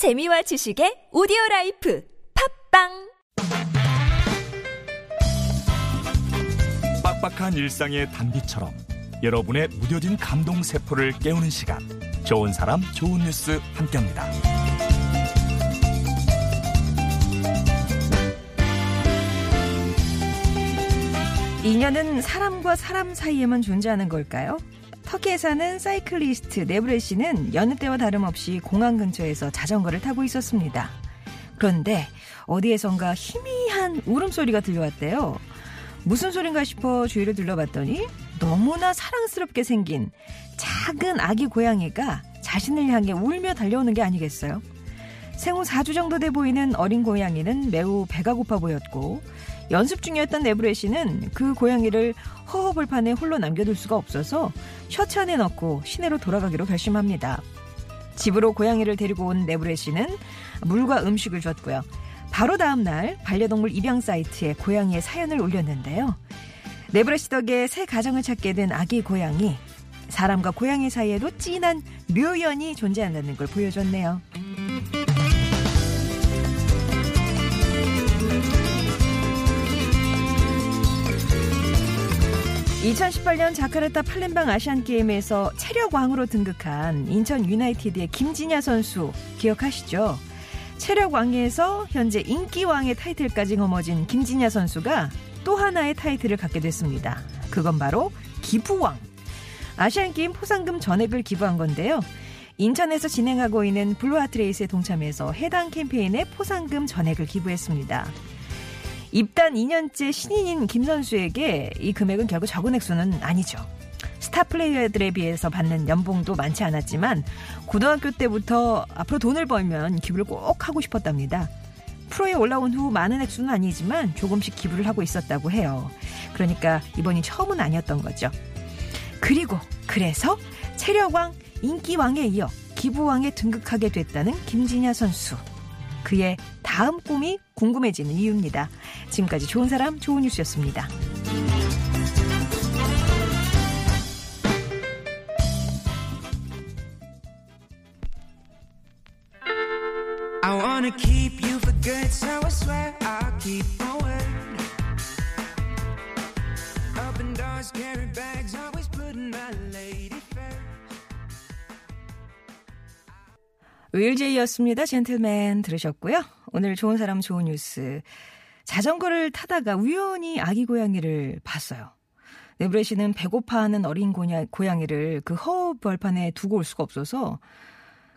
재미와 지식의 오디오 라이프 팟빵 빡빡한 일상의 단비처럼 여러분의 무뎌진 감동 세포를 깨우는 시간 좋은 사람 좋은 뉴스 함께합니다. 인연은 사람과 사람 사이에만 존재하는 걸까요? 터키에 사는 사이클리스트 네브레 씨는 여느 때와 다름없이 공항 근처에서 자전거를 타고 있었습니다. 그런데 어디에선가 희미한 울음소리가 들려왔대요. 무슨 소린가 싶어 주위를 둘러봤더니 너무나 사랑스럽게 생긴 작은 아기 고양이가 자신을 향해 울며 달려오는 게 아니겠어요? 생후 4주 정도 돼 보이는 어린 고양이는 매우 배가 고파 보였고 연습 중이었던 네브레 씨는 그 고양이를 허허벌판에 홀로 남겨둘 수가 없어서 셔츠 안에 넣고 시내로 돌아가기로 결심합니다. 집으로 고양이를 데리고 온 네브레 씨는 물과 음식을 줬고요. 바로 다음 날 반려동물 입양 사이트에 고양이의 사연을 올렸는데요. 네브레 씨 덕에 새 가정을 찾게 된 아기 고양이. 사람과 고양이 사이에도 진한 묘연이 존재한다는 걸 보여줬네요. 2018년 자카르타 팔렘방 아시안게임에서 체력왕으로 등극한 인천 유나이티드의 김진야 선수 기억하시죠? 체력왕에서 현재 인기왕의 타이틀까지 거머쥔 김진야 선수가 또 하나의 타이틀을 갖게 됐습니다. 그건 바로 기부왕. 아시안게임 포상금 전액을 기부한 건데요. 인천에서 진행하고 있는 블루하트레이스에 동참해서 해당 캠페인에 포상금 전액을 기부했습니다. 입단 2년째 신인인 김 선수에게 이 금액은 결국 적은 액수는 아니죠. 스타 플레이어들에 비해서 받는 연봉도 많지 않았지만 고등학교 때부터 앞으로 돈을 벌면 기부를 꼭 하고 싶었답니다. 프로에 올라온 후 많은 액수는 아니지만 조금씩 기부를 하고 있었다고 해요. 그러니까 이번이 처음은 아니었던 거죠. 그리고 그래서 체력왕, 인기왕에 이어 기부왕에 등극하게 됐다는 김진야 선수. 그의 다음 꿈이 궁금해지는 이유입니다. 지금까지 좋은 사람, 좋은 뉴스였습니다. 윌제이였습니다. 젠틀맨 들으셨고요. 오늘 좋은 사람 좋은 뉴스. 자전거를 타다가 우연히 아기 고양이를 봤어요. 네브레 씨는 배고파하는 어린 고양이를 그 허벌판에 두고 올 수가 없어서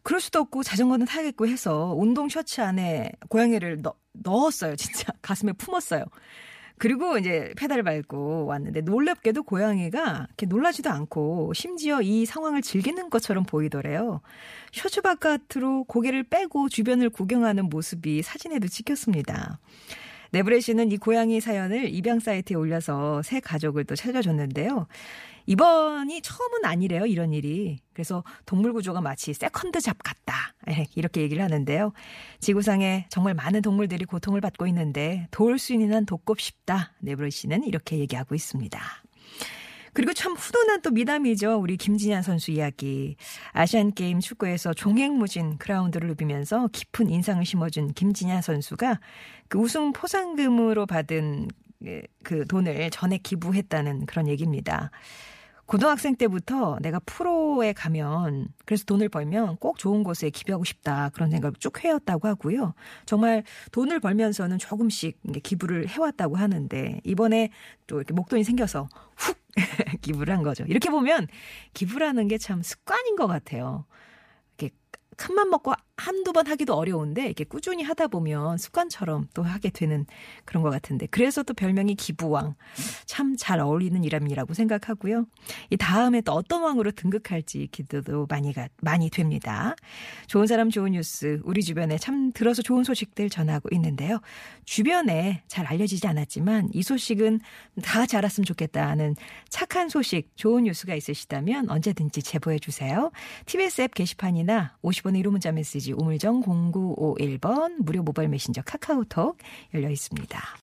그럴 수도 없고 자전거는 타야겠고 해서 운동 셔츠 안에 고양이를 넣, 넣었어요. 진짜 가슴에 품었어요. 그리고 이제 페달을 밟고 왔는데 놀랍게도 고양이가 이렇게 놀라지도 않고 심지어 이 상황을 즐기는 것처럼 보이더래요. 셔츠 바깥으로 고개를 빼고 주변을 구경하는 모습이 사진에도 찍혔습니다. 네브레 씨는 이 고양이 사연을 입양 사이트에 올려서 새 가족을 또 찾아줬는데요. 이번이 처음은 아니래요, 이런 일이. 그래서 동물 구조가 마치 second job 같다. 예, 이렇게 얘기를 하는데요. 지구상에 정말 많은 동물들이 고통을 받고 있는데 도울 수 있는 한 돕고 싶다. 네브레 씨는 이렇게 얘기하고 있습니다. 그리고 참 훈훈한 또 미담이죠. 우리 김진현 선수 이야기. 아시안 게임 축구에서 종횡무진 그라운드를 누비면서 깊은 인상을 심어준 김진현 선수가 그 우승 포상금으로 받은 그 돈을 전액 기부했다는 그런 얘기입니다. 고등학생 때부터 내가 프로에 가면 그래서 돈을 벌면 꼭 좋은 곳에 기부하고 싶다 그런 생각을 쭉 해왔다고 하고요. 정말 돈을 벌면서는 조금씩 기부를 해왔다고 하는데 이번에 또 이렇게 목돈이 생겨서 훅 기부를 한 거죠. 이렇게 보면 기부라는 게 참 습관인 것 같아요. 이렇게 큰맘 먹고 한두 번 하기도 어려운데 이렇게 꾸준히 하다 보면 습관처럼 또 하게 되는 그런 것 같은데 그래서 또 별명이 기부왕 참 잘 어울리는 이름이라고 생각하고요. 이 다음에 또 어떤 왕으로 등극할지 기대도 많이 가, 많이 됩니다. 좋은 사람 좋은 뉴스 우리 주변에 참 들어서 좋은 소식들 전하고 있는데요. 주변에 잘 알려지지 않았지만 이 소식은 다 잘았으면 좋겠다는 착한 소식 좋은 뉴스가 있으시다면 언제든지 제보해 주세요. TBS 앱 게시판이나 50원의 1호 문자 메시지 우물정 0951번 무료 모바일 메신저 카카오톡 열려 있습니다.